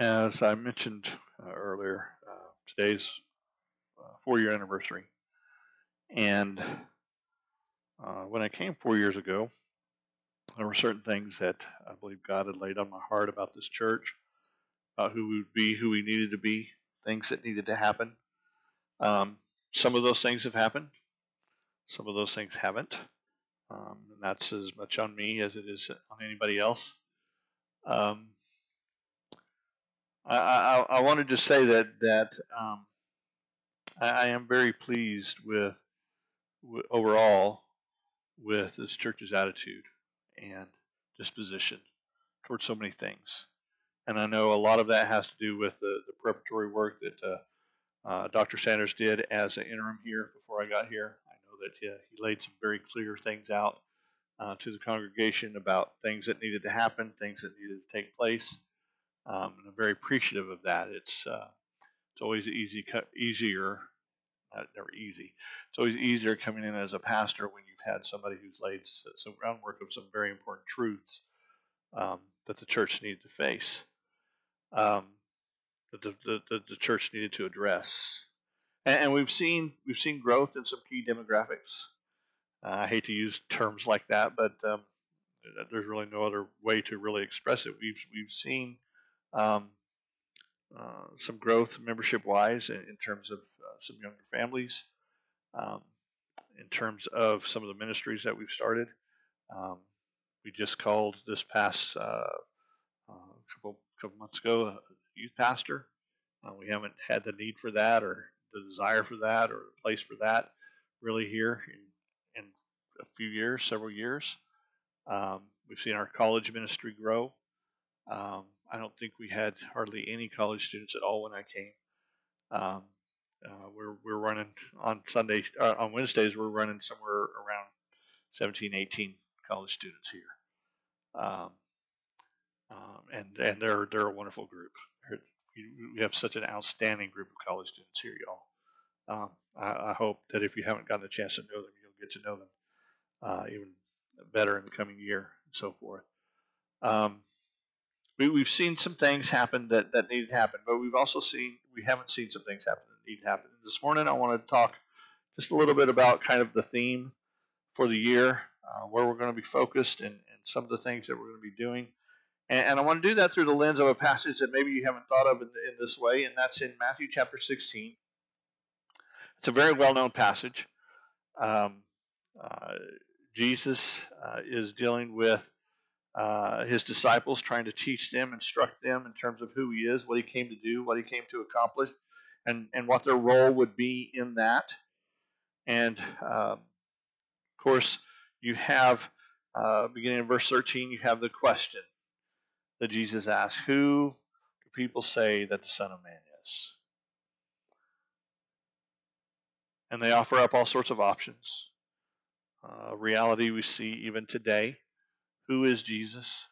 As I mentioned uh, earlier, uh, today's uh, four year anniversary. And uh, when I came four years ago, there were certain things that I believe God had laid on my heart about this church, about who we would be, who we needed to be, things that needed to happen. Um, some of those things have happened, some of those things haven't. Um, and that's as much on me as it is on anybody else. Um, I, I, wanted to say that that um, I, I, am very pleased with, with, overall with this church's attitude and disposition towards so many things, and I know a lot of that has to do with the, the preparatory work that uh, uh, Dr. Sanders did as an interim here before I got here I know that he laid some very clear things out uh, to the congregation about things that needed to happen, things that needed to take place. Um, and I'm very appreciative of that. It's uh, it's always easy, easier, not never easy. It's always easier coming in as a pastor when you've had somebody who's laid some groundwork of some very important truths um, that the church needed to face, um, that the, the, the church needed to address and, and we've seen we've seen growth in some key demographics. Uh, I hate to use terms like that, but um, there's really no other way to really express it. We've we've seen um, uh, some growth membership wise in, in, terms of uh, some younger families, um, in terms of some of the ministries that we've started. Um, we just called this past uh, uh, couple couple months ago a youth pastor. Uh, we haven't had the need for that or the desire for that or the place for that really here in, in a few years, several years. Um, we've seen our college ministry grow. Um, I don't think we had hardly any college students at all when I came. Um, uh, we're we're running on Sunday uh, on Wednesdays. We're running somewhere around 17, 18 college students here, um, um, and and they're they're a wonderful group we have such an outstanding group of college students here, y'all. Um, I, I, hope that if you haven't gotten a chance to know them, you'll get to know them uh, even better in the coming year and so forth. Um, we, we've seen some things happen that, that needed to happen, but we've also seen, we haven't seen some things happen that need to happen. This morning, I want to talk just a little bit about kind of the theme for the year, uh, where we're going to be focused, and, and some of the things that we're going to be doing. And, and, I want to do that through the lens of a passage that maybe you haven't thought of in, in this way, and that's in Matthew chapter 16. It's a very well known passage. Um, uh, Jesus uh, is dealing with uh, his disciples, trying to teach them, instruct them in terms of who he is, what he came to do, what he came to accomplish, and, and what their role would be in that. And um, of course, you have, uh, beginning in verse 13, you have the question that Jesus asked Who do people say that the Son of Man is? And they offer up all sorts of options. Uh, reality we see even today. Who is Jesus?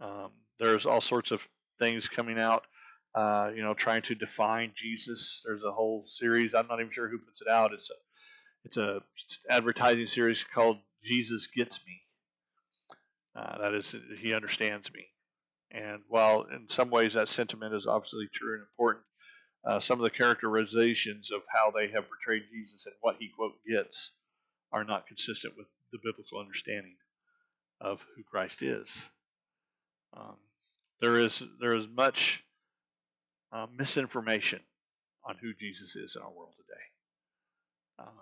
Um, there's all sorts of things coming out, uh, you know, trying to define Jesus. There's a whole series. I'm not even sure who puts it out. It's a it's a advertising series called Jesus Gets Me. Uh, that is, he understands me. And while in some ways that sentiment is obviously true and important, uh, some of the characterizations of how they have portrayed Jesus and what he, quote, gets are not consistent with the biblical understanding of who Christ is. Um, there is there is much uh, misinformation on who Jesus is in our world today. Um,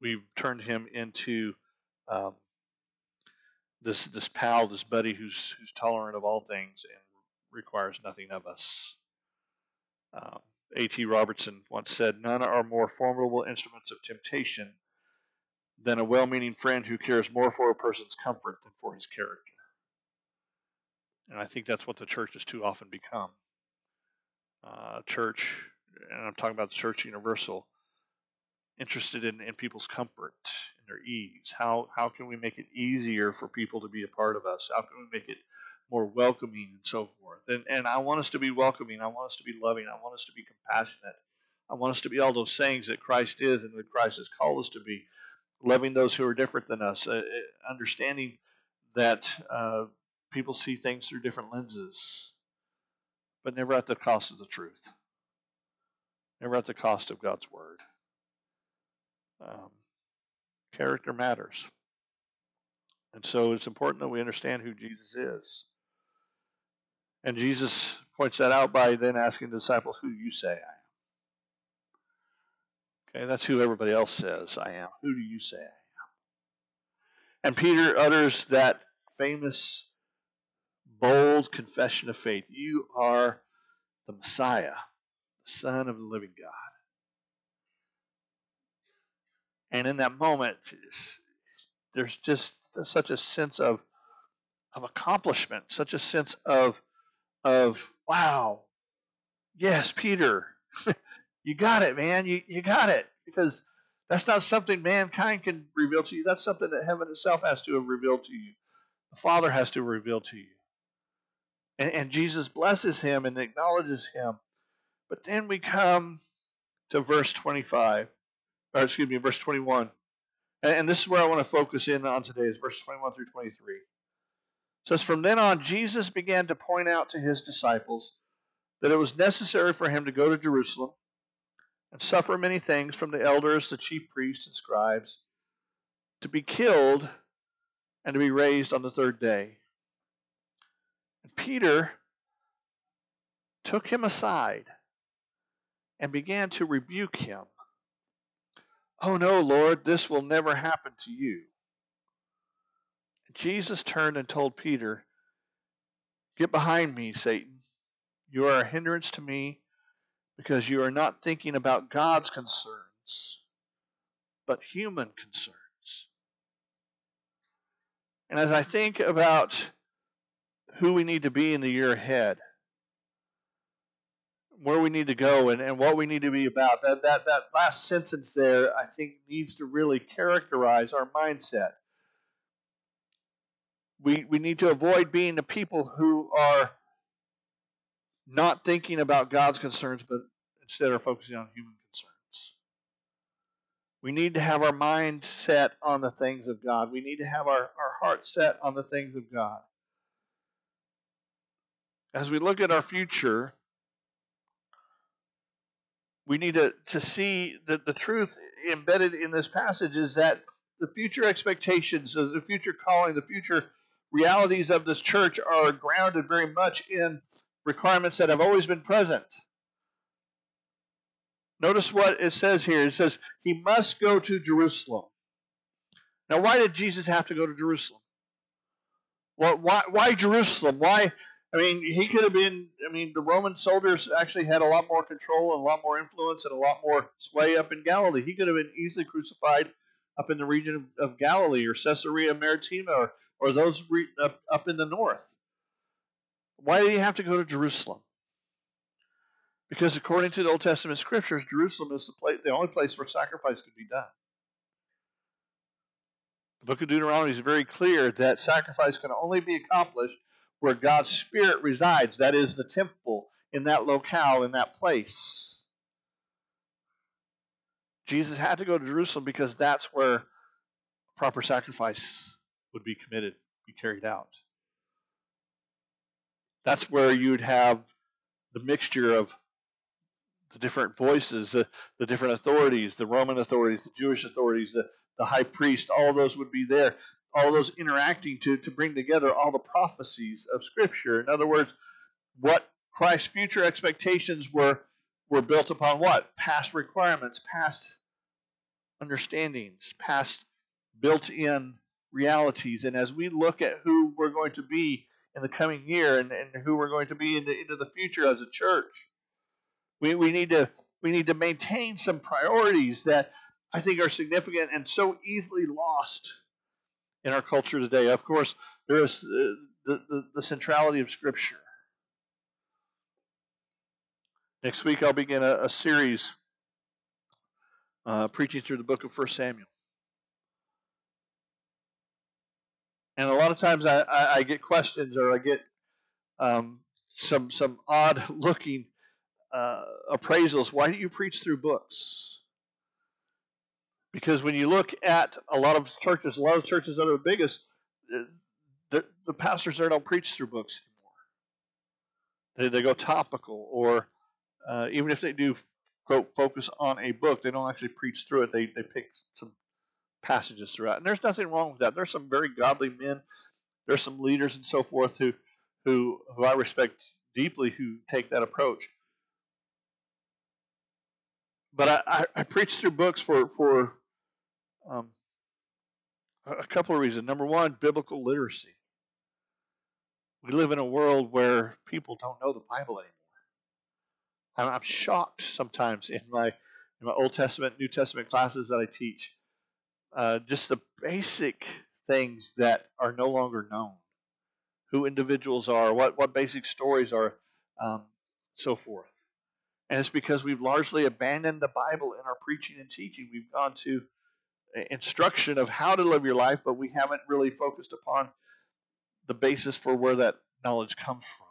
we've turned him into um, this this pal, this buddy who's who's tolerant of all things and requires nothing of us. Um, A.T. Robertson once said, "None are more formidable instruments of temptation than a well-meaning friend who cares more for a person's comfort than for his character." And I think that's what the church has too often become. Uh, church, and I'm talking about the church universal, interested in, in people's comfort and their ease? How how can we make it easier for people to be a part of us? How can we make it more welcoming and so forth? And and I want us to be welcoming. I want us to be loving. I want us to be compassionate. I want us to be all those things that Christ is and that Christ has called us to be. Loving those who are different than us, uh, uh understanding that uh, people see things through different lenses. but never at the cost of the truth, never at the cost of God's word. Um, character matters. And so it's important that we understand who Jesus is. And Jesus points that out by then asking the disciples, Who you say I am? Okay, that's who everybody else says I am. Who do you say I am? And Peter utters that famous, bold confession of faith You are the Messiah, the Son of the living God. And in that moment, there's just such a sense of of accomplishment, such a sense of of wow, yes, Peter, you got it, man, you you got it, because that's not something mankind can reveal to you. That's something that heaven itself has to have revealed to you. The Father has to reveal to you. And, and Jesus blesses him and acknowledges him. But then we come to verse 25, or excuse me, verse 21. And, and this is where I want to focus in on today, is verse 21 through 23. It says, From then on, Jesus began to point out to his disciples that it was necessary for him to go to Jerusalem and suffer many things from the elders, the chief priests, and scribes, to be killed and to be raised on the third day. And Peter took him aside and began to rebuke him. Oh no, Lord, this will never happen to you. Jesus turned and told Peter, Get behind me, Satan. You are a hindrance to me because you are not thinking about God's concerns, but human concerns. And as I think about who we need to be in the year ahead, where we need to go and, and what we need to be about. That, that, that last sentence there, I think, needs to really characterize our mindset. We, we need to avoid being the people who are not thinking about God's concerns, but instead are focusing on human concerns. We need to have our mind set on the things of God. We need to have our, our heart set on the things of God. As we look at our future, we need to, to see that the truth embedded in this passage is that the future expectations, the future calling, the future realities of this church are grounded very much in requirements that have always been present. Notice what it says here. It says, He must go to Jerusalem. Now, why did Jesus have to go to Jerusalem? Well, why, why Jerusalem? Why I mean, he could have been. I mean, the Roman soldiers actually had a lot more control and a lot more influence and a lot more sway up in Galilee. He could have been easily crucified up in the region of, of Galilee or Caesarea Maritima or, or those re, up, up in the north. Why did he have to go to Jerusalem? Because according to the Old Testament scriptures, Jerusalem is the, place, the only place where sacrifice could be done. The book of Deuteronomy is very clear that sacrifice can only be accomplished where God's Spirit resides. That is the temple in that locale, in that place. Jesus had to go to Jerusalem because that's where proper sacrifice would be committed, be carried out. That's where you'd have the mixture of the different voices, the, the different authorities, the Roman authorities, the Jewish authorities, the, the high priest, all those would be there all those interacting to, to bring together all the prophecies of Scripture. In other words, what Christ's future expectations were were built upon what? Past requirements, past understandings, past built in realities. And as we look at who we're going to be in the coming year and, and who we're going to be in the, into the future as a church, we, we need to we need to maintain some priorities that I think are significant and so easily lost in our culture today. Of course, there is uh, the, the, the centrality of Scripture. Next week, I'll begin a, a series uh, preaching through the book of First Samuel. And a lot of times I, I, I get questions or I get um, some some odd looking uh, appraisals. Why do you preach through books? Because when you look at a lot of churches, a lot of churches that are the biggest, uh, the, the pastors there don't preach through books anymore. They, they go topical, or uh, even if they do quote focus on a book, they don't actually preach through it. They they pick some passages throughout, and there's nothing wrong with that. There's some very godly men. There's some leaders and so forth who who who I respect deeply who take that approach. But I, I, I preach through books for for um, a couple of reasons. Number one, biblical literacy. We live in a world where people don't know the Bible anymore. I'm, I'm shocked sometimes in my in my Old Testament, New Testament classes that I teach. Uh, just the basic things that are no longer known, who individuals are, what what basic stories are, um, so forth. And it's because we've largely abandoned the Bible in our preaching and teaching. We've gone to instruction of how to live your life, but we haven't really focused upon the basis for where that knowledge comes from.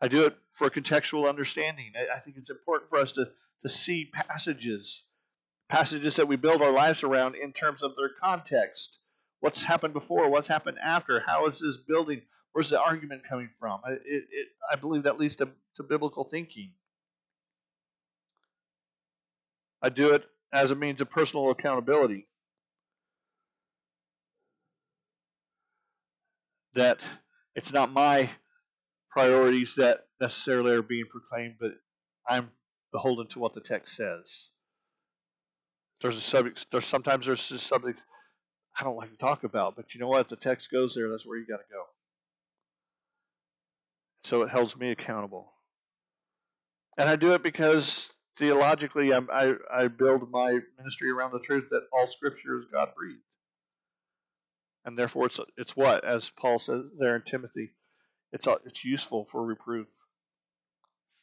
I do it for contextual understanding. I, think it's important for us to, to see passages, passages that we build our lives around in terms of their context. What's happened before? What's happened after? How is this building? Where's the argument coming from? I, it, it, I believe that leads to, to biblical thinking. I do it as a means of personal accountability. That it's not my priorities that necessarily are being proclaimed, but I'm beholden to what the text says. There's a subject. There's sometimes there's just subjects I don't like to talk about, but you know what? If the text goes there, that's where you got to go. So it holds me accountable, and I do it because theologically, I'm, i I build my ministry around the truth that all Scripture is God breathed, and therefore it's it's what, as Paul says there in Timothy, it's it's useful for reproof,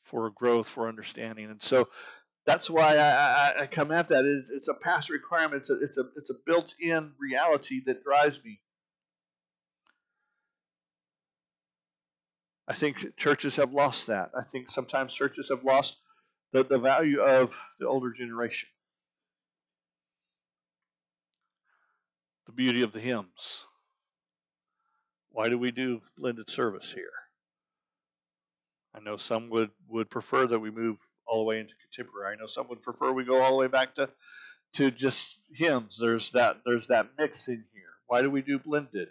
for growth, for understanding, and so that's why I, I, I come at that. It's, it's a past requirement. It's a it's a it's a built-in reality that drives me. I think churches have lost that. I think sometimes churches have lost the, the value of the older generation. The beauty of the hymns. Why do we do blended service here? I know some would, would prefer that we move all the way into contemporary. I know some would prefer we go all the way back to to just hymns. There's that there's that mix in here. Why do we do blended?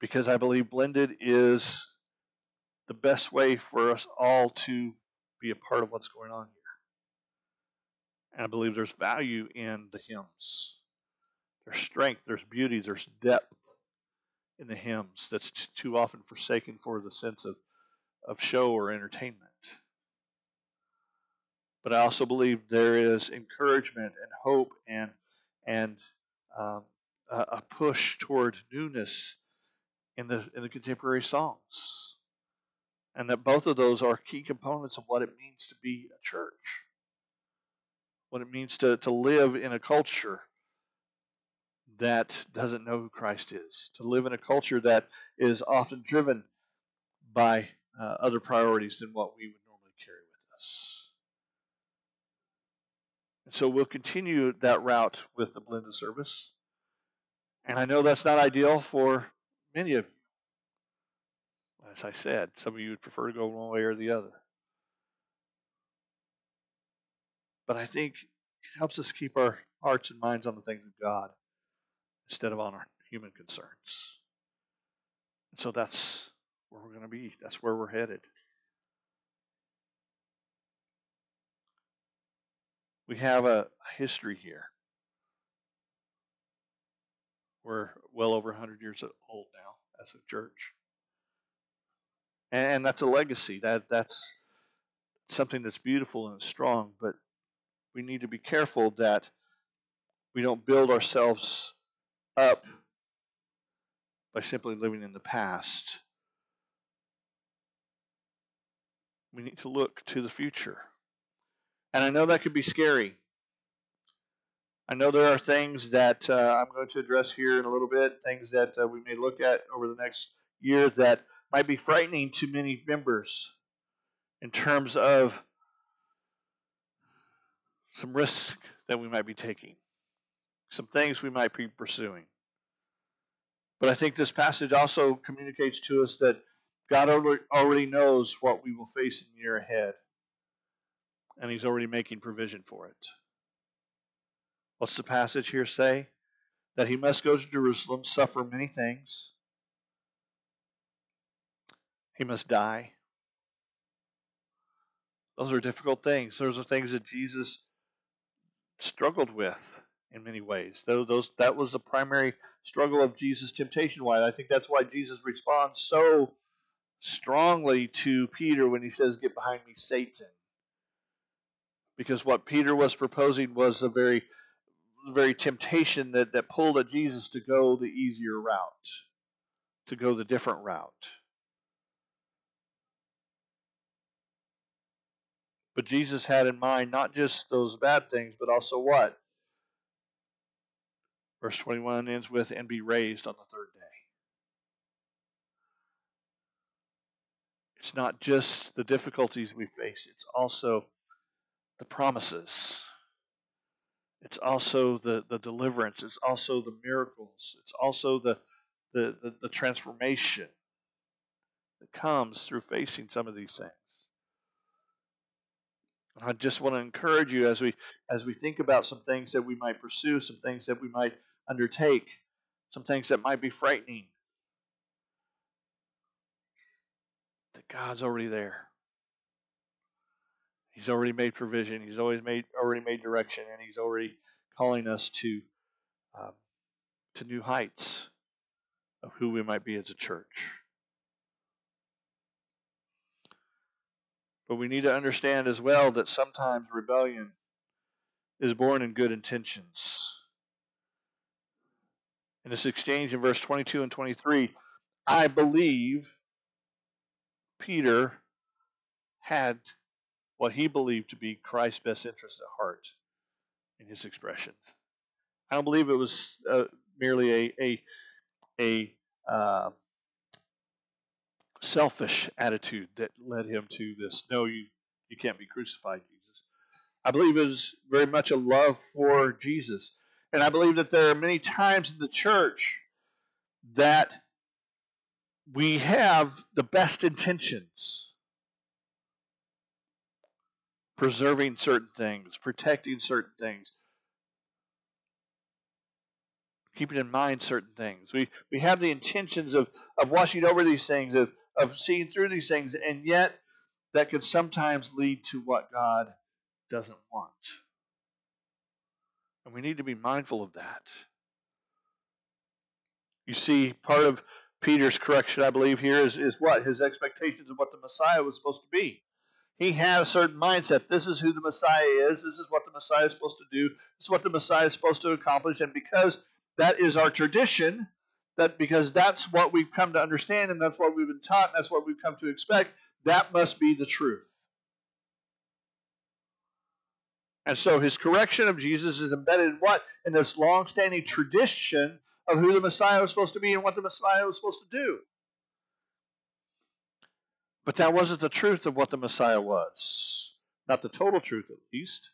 Because I believe blended is the best way for us all to be a part of what's going on here. And I believe there's value in the hymns. There's strength, there's beauty, there's depth in the hymns that's too often forsaken for the sense of, of show or entertainment. But I also believe there is encouragement and hope and and um, a, push toward newness in the in the contemporary songs. And that both of those are key components of what it means to be a church, what it means to, to live in a culture that doesn't know who Christ is, to live in a culture that is often driven by uh, other priorities than what we would normally carry with us. And so we'll continue that route with the blended service. And I know that's not ideal for many of you as I said, some of you would prefer to go one way or the other. But I think it helps us keep our hearts and minds on the things of God instead of on our human concerns. And so that's where we're going to be. That's where we're headed. We have a, history here. We're well over 100 years old now as a church and that's a legacy. That that's something that's beautiful and strong. But we need to be careful that we don't build ourselves up by simply living in the past. We need to look to the future. And I know that could be scary. I know there are things that uh, I'm going to address here in a little bit, things that uh, we may look at over the next year that might be frightening to many members in terms of some risk that we might be taking, some things we might be pursuing. But I think this passage also communicates to us that God already knows what we will face in the year ahead, and He's already making provision for it. What's the passage here say? That He must go to Jerusalem, suffer many things. He must die. Those are difficult things. Those are things that Jesus struggled with in many ways. Those, those that was the primary struggle of Jesus' temptation. Why I think that's why Jesus responds so strongly to Peter when he says, "Get behind me, Satan," because what Peter was proposing was the very, very temptation that that pulled at Jesus to go the easier route, to go the different route. But Jesus had in mind not just those bad things, but also what? Verse 21 ends with, and be raised on the third day. It's not just the difficulties we face, it's also the promises. It's also the, the deliverance. It's also the miracles. It's also the, the, the, the transformation that comes through facing some of these things. And I just want to encourage you as we as we think about some things that we might pursue, some things that we might undertake, some things that might be frightening. That God's already there. He's already made provision. He's always made already made direction, and He's already calling us to um, to new heights of who we might be as a church. But we need to understand as well that sometimes rebellion is born in good intentions. In this exchange in verse 22 and 23, I believe Peter had what he believed to be Christ's best interest at heart in his expressions. I don't believe it was uh, merely a a, a uh, selfish attitude that led him to this no, you, you can't be crucified, Jesus. I believe it was very much a love for Jesus. And I believe that there are many times in the church that we have the best intentions, preserving certain things, protecting certain things, keeping in mind certain things. We, we have the intentions of, of watching over these things, of, of seeing through these things, and yet that could sometimes lead to what God doesn't want. And we need to be mindful of that. You see, part of Peter's correction, I believe, here is, is what? His expectations of what the Messiah was supposed to be. He has a certain mindset. This is who the Messiah is. This is what the Messiah is supposed to do. This is what the Messiah is supposed to accomplish. And because that is our tradition, that because that's what we've come to understand and that's what we've been taught and that's what we've come to expect, that must be the truth. And so his correction of Jesus is embedded in what? In this long-standing tradition of who the Messiah was supposed to be and what the Messiah was supposed to do. But that wasn't the truth of what the Messiah was. Not the total truth, at least.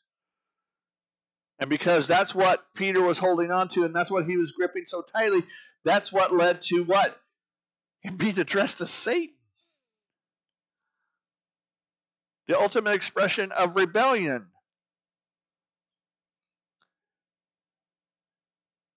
And because that's what Peter was holding on to and that's what he was gripping so tightly, that's what led to what? Him being addressed as Satan. The ultimate expression of rebellion.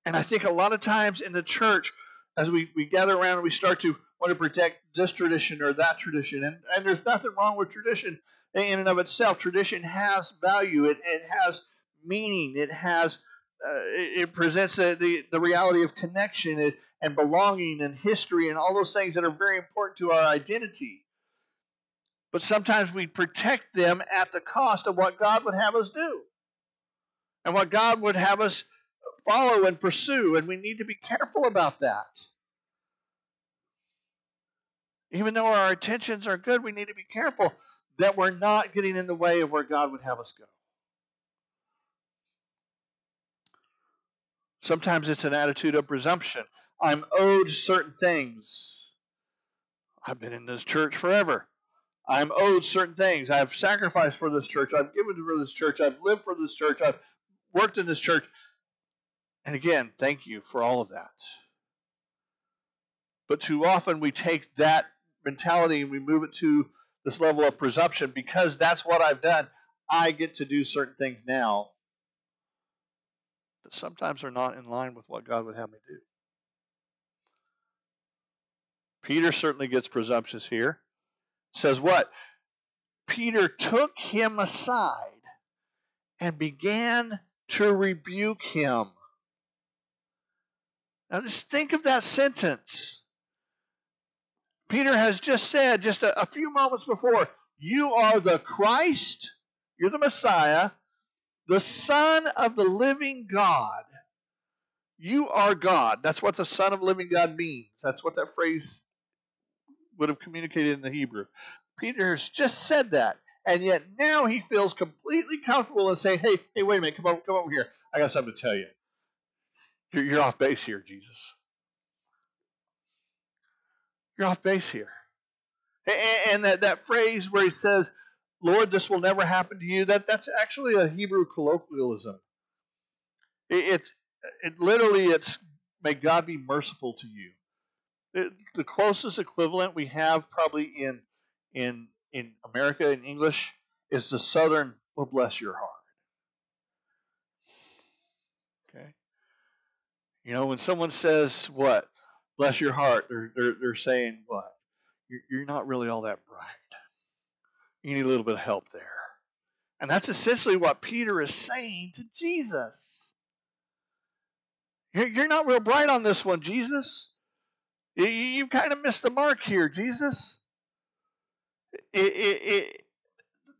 And I think a lot of times in the church, as we, we gather around and we start to want to protect this tradition or that tradition, and, and there's nothing wrong with tradition in and of itself. Tradition has value, it, it has meaning, it has uh, it, presents the, the reality of connection and, and belonging and history and all those things that are very important to our identity. But sometimes we protect them at the cost of what God would have us do and what God would have us follow and pursue, and we need to be careful about that. Even though our intentions are good, we need to be careful that we're not getting in the way of where God would have us go. Sometimes it's an attitude of presumption. I'm owed certain things. I've been in this church forever. I'm owed certain things. I've sacrificed for this church. I've given for this church. I've lived for this church. I've worked in this church. And again, thank you for all of that. But too often we take that mentality and we move it to this level of presumption because that's what I've done. I get to do certain things now that sometimes are not in line with what God would have me do. Peter certainly gets presumptuous here. Says what? Peter took him aside and began to rebuke him. Now just think of that sentence. Peter has just said, just a, a few moments before, You are the Christ, you're the Messiah, the Son of the living God. You are God. That's what the Son of living God means. That's what that phrase would have communicated in the Hebrew. Peter has just said that. And yet now he feels completely comfortable and say, hey, hey, wait a minute, come over, come over here. I got something to tell you. You're, you're off base here, Jesus. You're off base here. And, that, that phrase where he says, Lord, this will never happen to you, that, that's actually a Hebrew colloquialism. It, it, it literally, it's, may God be merciful to you. It, the closest equivalent we have probably in, in in America in English is the southern, well, bless your heart. Okay? You know, when someone says what? Bless your heart, they're, they're, they're saying what? You're, not really all that bright. You need a little bit of help there. And that's essentially what Peter is saying to Jesus. You're not real bright on this one, Jesus. You you kind of missed the mark here, Jesus it, it, it,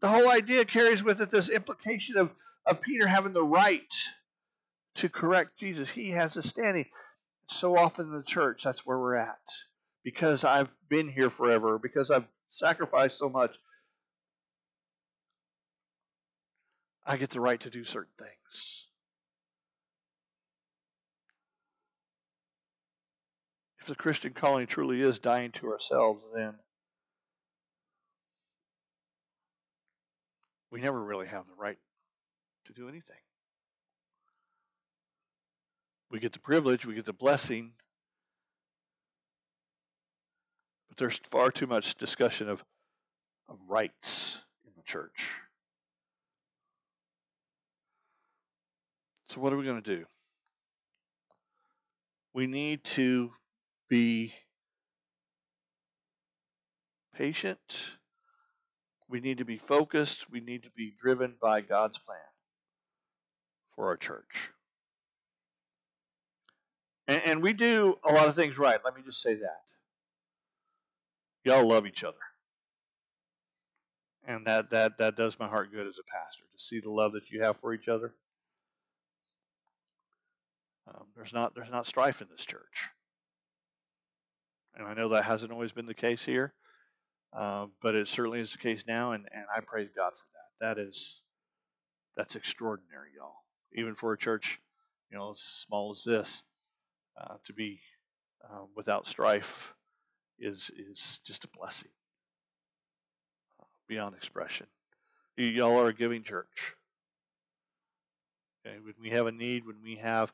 the whole idea carries with it this implication of, of Peter having the right to correct Jesus. He has a standing. So often in the church, that's where we're at. Because I've been here forever, because I've sacrificed so much, I get the right to do certain things. If the Christian calling truly is dying to ourselves, then we never really have the right to do anything. We get the privilege, we get the blessing, but there's far too much discussion of, of rights in the church. So, what are we going to do? We need to be patient we need to be focused. We need to be driven by God's plan for our church. And, and we do a lot of things right. Let me just say that. Y'all love each other. And that, that, that does my heart good as a pastor to see the love that you have for each other. Um, there's not there's not strife in this church, and I know that hasn't always been the case here. Uh, but it certainly is the case now, and, and I praise God for that. That is that's extraordinary, y'all. Even for a church, you know, as small as this, uh, to be uh, without strife is is just a blessing uh, beyond expression. You, y'all are a giving church. Okay, when we have a need, when we have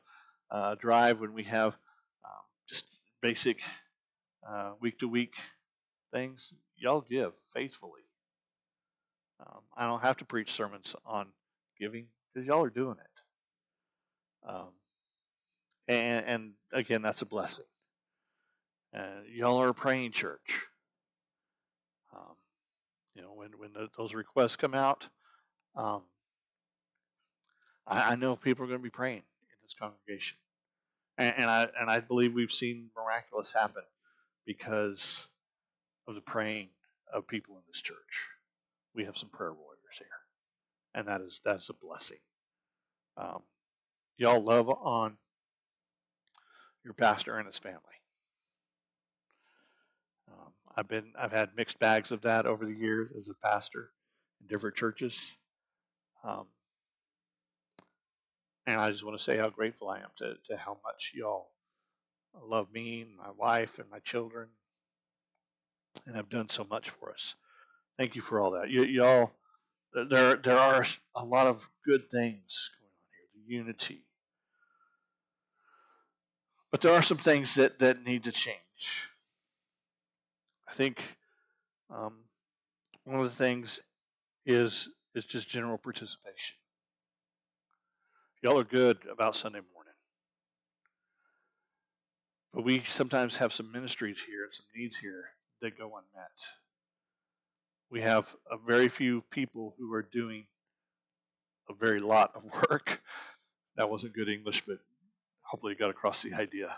a drive, when we have um, just basic week to week things, y'all give faithfully. Um, I don't have to preach sermons on giving because y'all are doing it. Um, and, and, again, that's a blessing. Uh, y'all are a praying church. Um, you know, when when the, those requests come out, um, I, I, know people are going to be praying in this congregation, and, and I and I believe we've seen miraculous happen because of the praying of people in this church. We have some prayer warriors here, and that is that is a blessing. Um, y'all love on your pastor and his family. Um, I've been I've had mixed bags of that over the years as a pastor in different churches. Um, and I just want to say how grateful I am to, to how much y'all love me and my wife and my children and have done so much for us. Thank you for all that. You, y'all, there there are a lot of good things going on here. The unity, but there are some things that that need to change. I think Um, one of the things is is just general participation. Y'all are good about Sunday morning. But we sometimes have some ministries here and some needs here that go unmet. We have a very few people who are doing a very lot of work. That wasn't good English, but hopefully you got across the idea.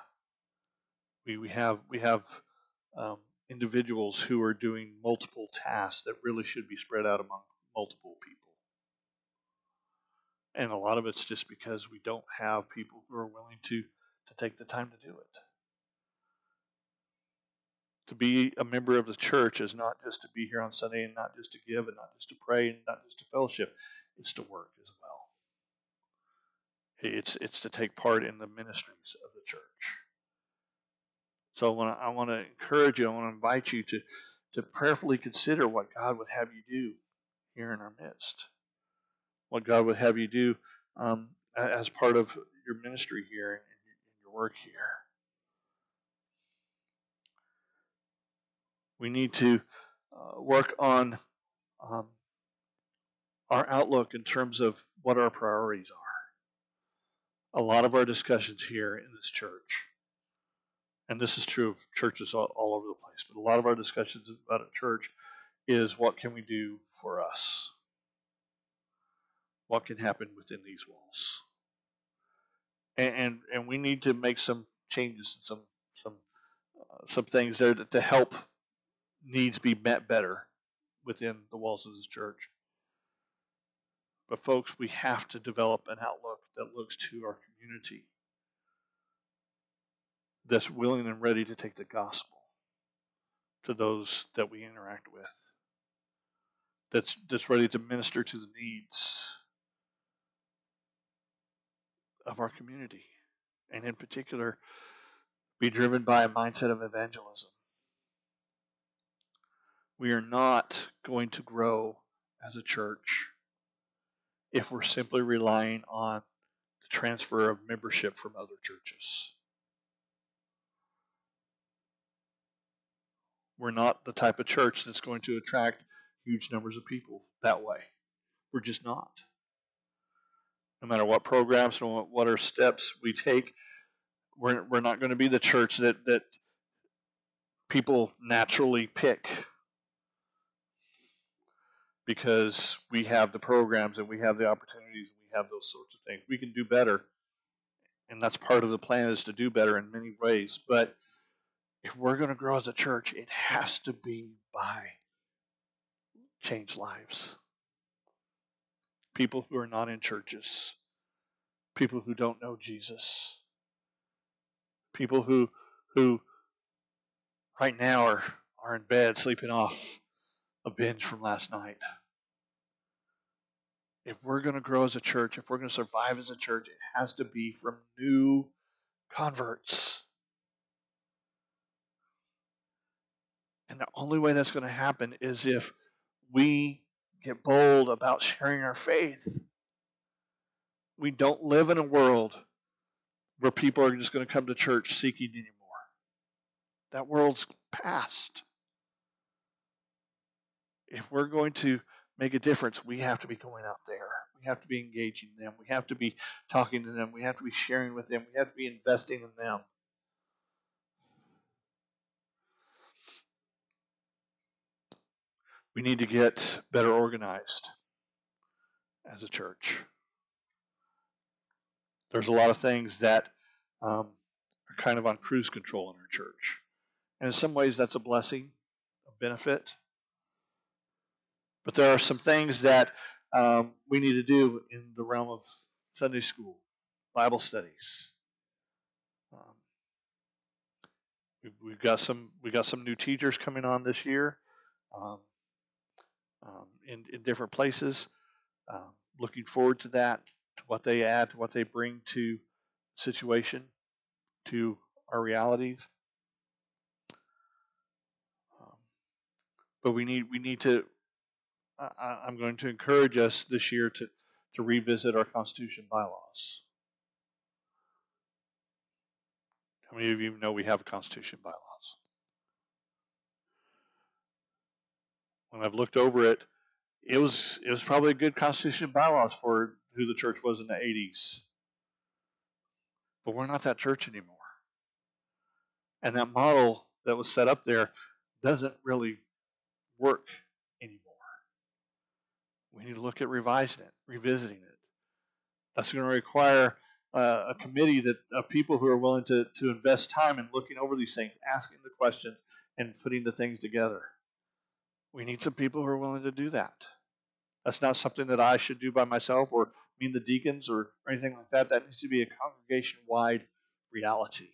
We, we have we have um, individuals who are doing multiple tasks that really should be spread out among multiple people. And a lot of it's just because we don't have people who are willing to, to take the time to do it. To be a member of the church is not just to be here on Sunday and not just to give and not just to pray and not just to fellowship, it's to work as well. It's, it's to take part in the ministries of the church. So I want to, I want to encourage you, I want to invite you to, to prayerfully consider what God would have you do here in our midst. What God would have you do um, as part of your ministry here and your work here. We need to uh, work on um, our outlook in terms of what our priorities are. A lot of our discussions here in this church, and this is true of churches all, all over the place, but a lot of our discussions about a church is what can we do for us? What can happen within these walls? And and, and we need to make some changes, and some some uh, some things there to, to help needs be met better within the walls of this church. But folks, we have to develop an outlook that looks to our community that's willing and ready to take the gospel to those that we interact with that's that's ready to minister to the needs of our community and in particular be driven by a mindset of evangelism. We are not going to grow as a church if we're simply relying on transfer of membership from other churches we're not the type of church that's going to attract huge numbers of people that way. We're just not. No matter what programs and what our steps we take, we're, we're not going to be the church that, that people naturally pick because we have the programs and we have the opportunities have those sorts of things. We can do better, and that's part of the plan is to do better in many ways. But if we're going to grow as a church, it has to be by change lives. People who are not in churches, people who don't know Jesus, people who who right now are, are in bed sleeping off a binge from last night. If we're going to grow as a church, if we're going to survive as a church, it has to be from new converts. And the only way that's going to happen is if we get bold about sharing our faith. We don't live in a world where people are just going to come to church seeking anymore. That world's past. If we're going to make a difference, we have to be going out there. We have to be engaging them. We have to be talking to them. We have to be sharing with them. We have to be investing in them. We need to get better organized as a church. There's a lot of things that um, are kind of on cruise control in our church. And in some ways, that's a blessing, a benefit. But there are some things that um, we need to do in the realm of Sunday school, Bible studies. Um, we've, we've, got some we got some new teachers coming on this year. Um, um, in, in different places. Um, looking forward to that, to what they add, to what they bring to situation, to our realities. Um, but we need we need to. I, I'm going to encourage us this year to to revisit our Constitution bylaws. How many of you know we have Constitution bylaws? when I've looked over it, it was it was probably a good constitution bylaws for who the church was in the 80s. But we're not that church anymore. And that model that was set up there doesn't really work. We need to look at revising it, revisiting it. That's going to require uh, a committee that of people who are willing to, to invest time in looking over these things, asking the questions, and putting the things together. We need some people who are willing to do that. That's not something that I should do by myself or me and the deacons or, or anything like that. That needs to be a congregation wide reality.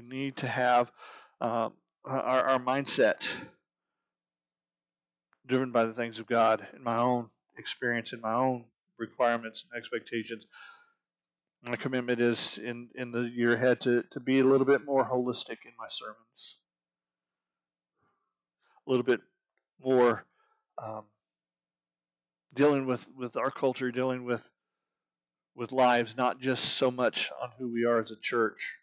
We need to have uh, our, our mindset driven by the things of God in my own experience, in my own requirements and expectations. My commitment is in, in the year ahead to, to be a little bit more holistic in my sermons, a little bit more um, dealing with, with our culture, dealing with with lives, not just so much on who we are as a church.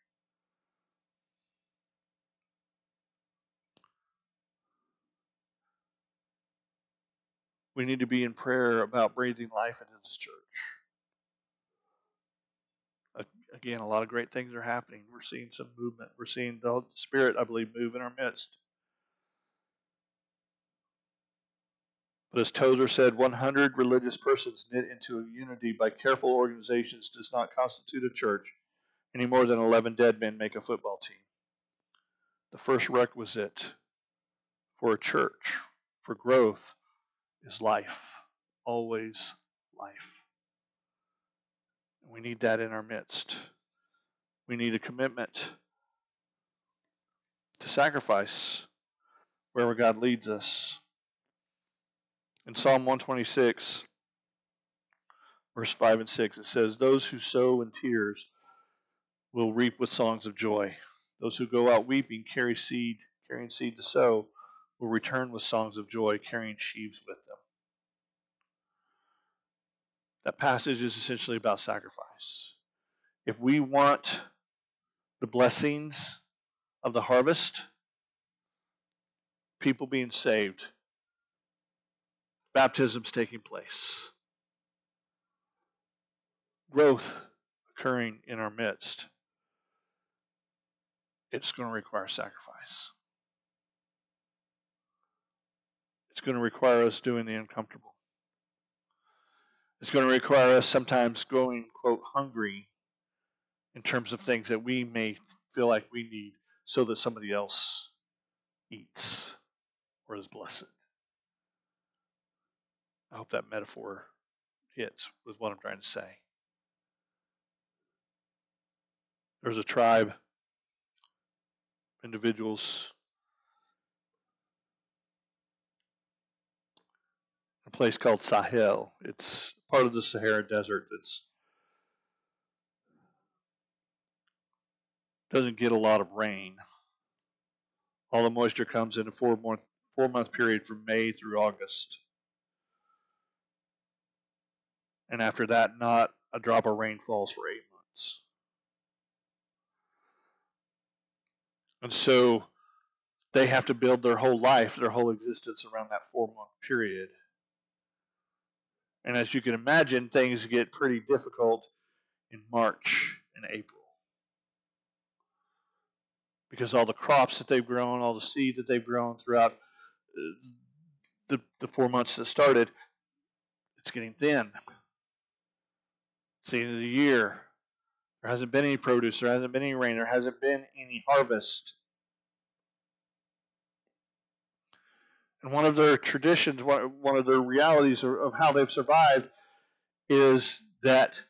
We need to be in prayer about breathing life into this church again, a lot of great things are happening. We're seeing some movement. We're seeing the Spirit, I believe, move in our midst. But as Tozer said, 100 religious persons knit into a unity by careful organizations does not constitute a church any more than 11 dead men make a football team. The first requisite for a church, for growth, is life. Always life. We need that in our midst. We need a commitment to sacrifice wherever God leads us. In Psalm 126, verse 5 and 6, it says, Those who sow in tears will reap with songs of joy. Those who go out weeping, carry seed, carrying seed to sow, will return with songs of joy, carrying sheaves with them. That passage is essentially about sacrifice. If we want the blessings of the harvest, people being saved, baptisms taking place, growth occurring in our midst, it's going to require sacrifice. It's going to require us doing the uncomfortable. It's going to require us sometimes going, quote, hungry in terms of things that we may feel like we need so that somebody else eats or is blessed. I hope that metaphor hits with what I'm trying to say. There's a tribe, individuals, a place called Sahel. It's part of the Sahara Desert that's doesn't get a lot of rain. All the moisture comes in a four month four month period from May through August. And after that, not a drop of rain falls for eight months. And so they have to build their whole life, their whole existence around that four month period. And as you can imagine, things get pretty difficult in March and April because all the crops that they've grown, all the seed that they've grown throughout uh, the, the four months that started, it's getting thin. It's the end of the year. There hasn't been any produce. There hasn't been any rain. There hasn't been any harvest. And one of their traditions, one of their realities of how they've survived is that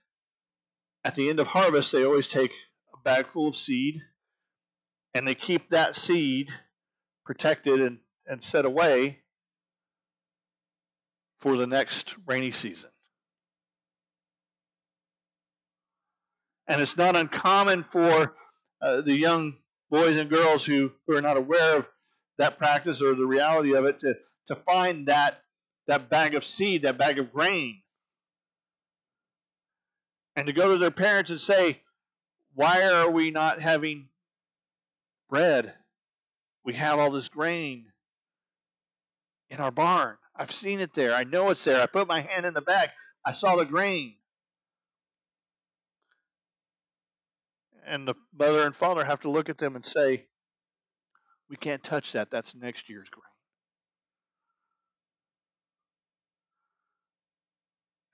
at the end of harvest, they always take a bag full of seed and they keep that seed protected and, and set away for the next rainy season. And it's not uncommon for uh, the young boys and girls who, who are not aware of that practice or the reality of it to, to find that, that bag of seed, that bag of grain, and to go to their parents and say, Why are we not having bread? We have all this grain in our barn. I've seen it there. I know it's there. I put my hand in the bag. I saw the grain. And the mother and father have to look at them and say, We can't touch that. That's next year's grain.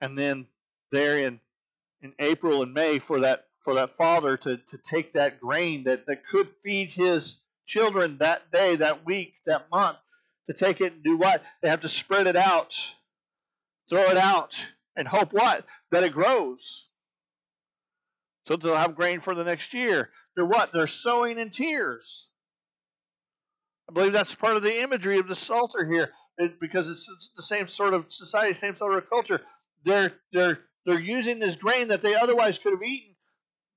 And then there in, in April and May for that for that father to, to take that grain that, that could feed his children that day, that week, that month, to take it and do what? They have to spread it out, throw it out, and hope what? That it grows. So they'll have grain for the next year. They're what? They're sowing in tears. I believe that's part of the imagery of the Psalter here, it, because it's, it's the same sort of society, same sort of culture. They're they're they're using this grain that they otherwise could have eaten,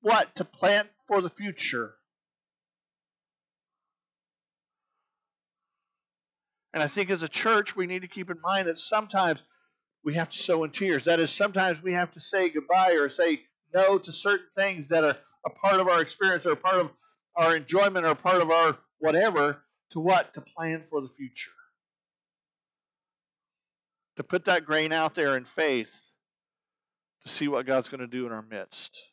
what to plant for the future. And I think as a church, we need to keep in mind that sometimes we have to sow in tears. That is, sometimes we have to say goodbye or say no to certain things that are a part of our experience or a part of our enjoyment or part of our whatever to what? To plan for the future. To put that grain out there in faith to see what God's going to do in our midst.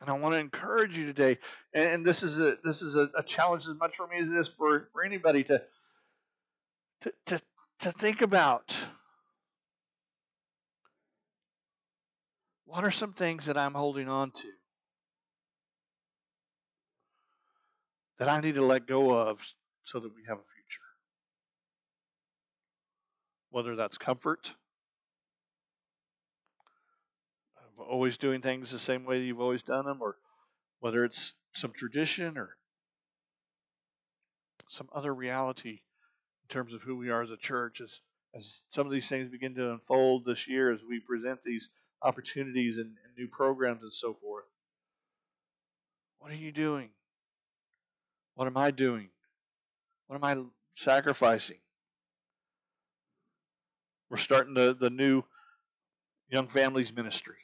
And I want to encourage you today, and, this is a this is a, a, challenge as much for me as it is for, for anybody to, to to to think about what are some things that I'm holding on to that I need to let go of so that we have a future. Whether that's comfort, always doing things the same way you've always done them, or whether it's some tradition or some other reality in terms of who we are as a church as as some of these things begin to unfold this year as we present these opportunities and, and new programs and so forth. What are you doing? What am I doing? What am I sacrificing? We're starting the, the new Young Families Ministry.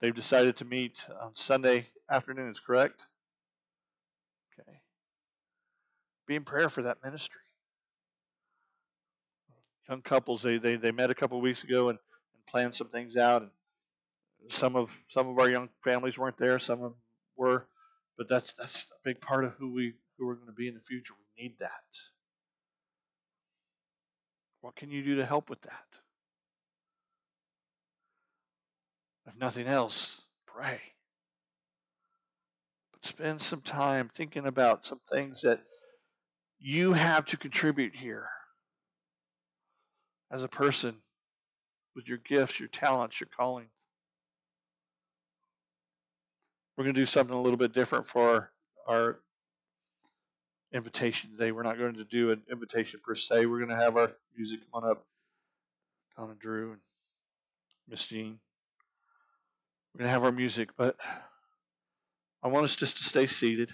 They've decided to meet on Sunday afternoons, correct? Okay. Be in prayer for that ministry. Young couples, they, they, they met a couple weeks ago and, and planned some things out. And some of some of our young families weren't there, some of them were, but that's that's a big part of who we who we're going to be in the future. We need that. What can you do to help with that? If nothing else, pray. But spend some time thinking about some things that you have to contribute here as a person with your gifts, your talents, your callings. We're going to do something a little bit different for our invitation today. We're not going to do an invitation per se. We're going to have our music come on up. Donna Drew and Miss Jean. We're going to have our music, but I want us just to stay seated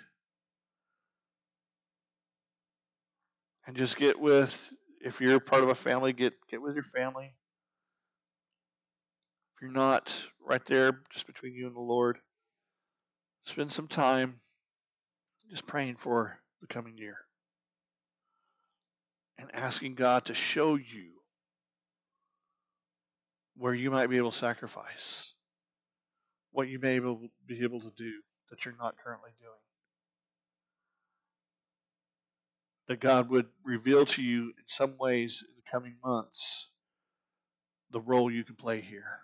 and just get with, if you're part of a family, get, get with your family. If you're not right there, just between you and the Lord, spend some time just praying for the coming year and asking God to show you where you might be able to sacrifice what you may be able to do that you're not currently doing. That God would reveal to you in some ways in the coming months the role you can play here.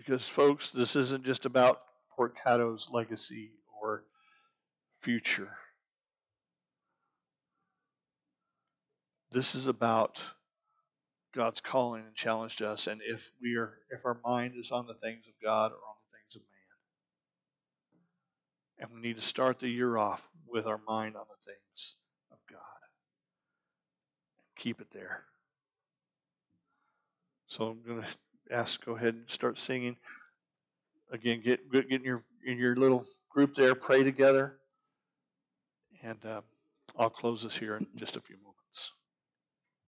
Because, folks, this isn't just about Port Caddo's legacy or future. This is about God's calling and challenge to us, and if we are if our mind is on the things of God or on the things of man. And we need to start the year off with our mind on the things of God. Keep it there. So I'm going to ask, go ahead and start singing. Again, get get in your in your little group there, pray together, and uh, I'll close this here in just a few moments.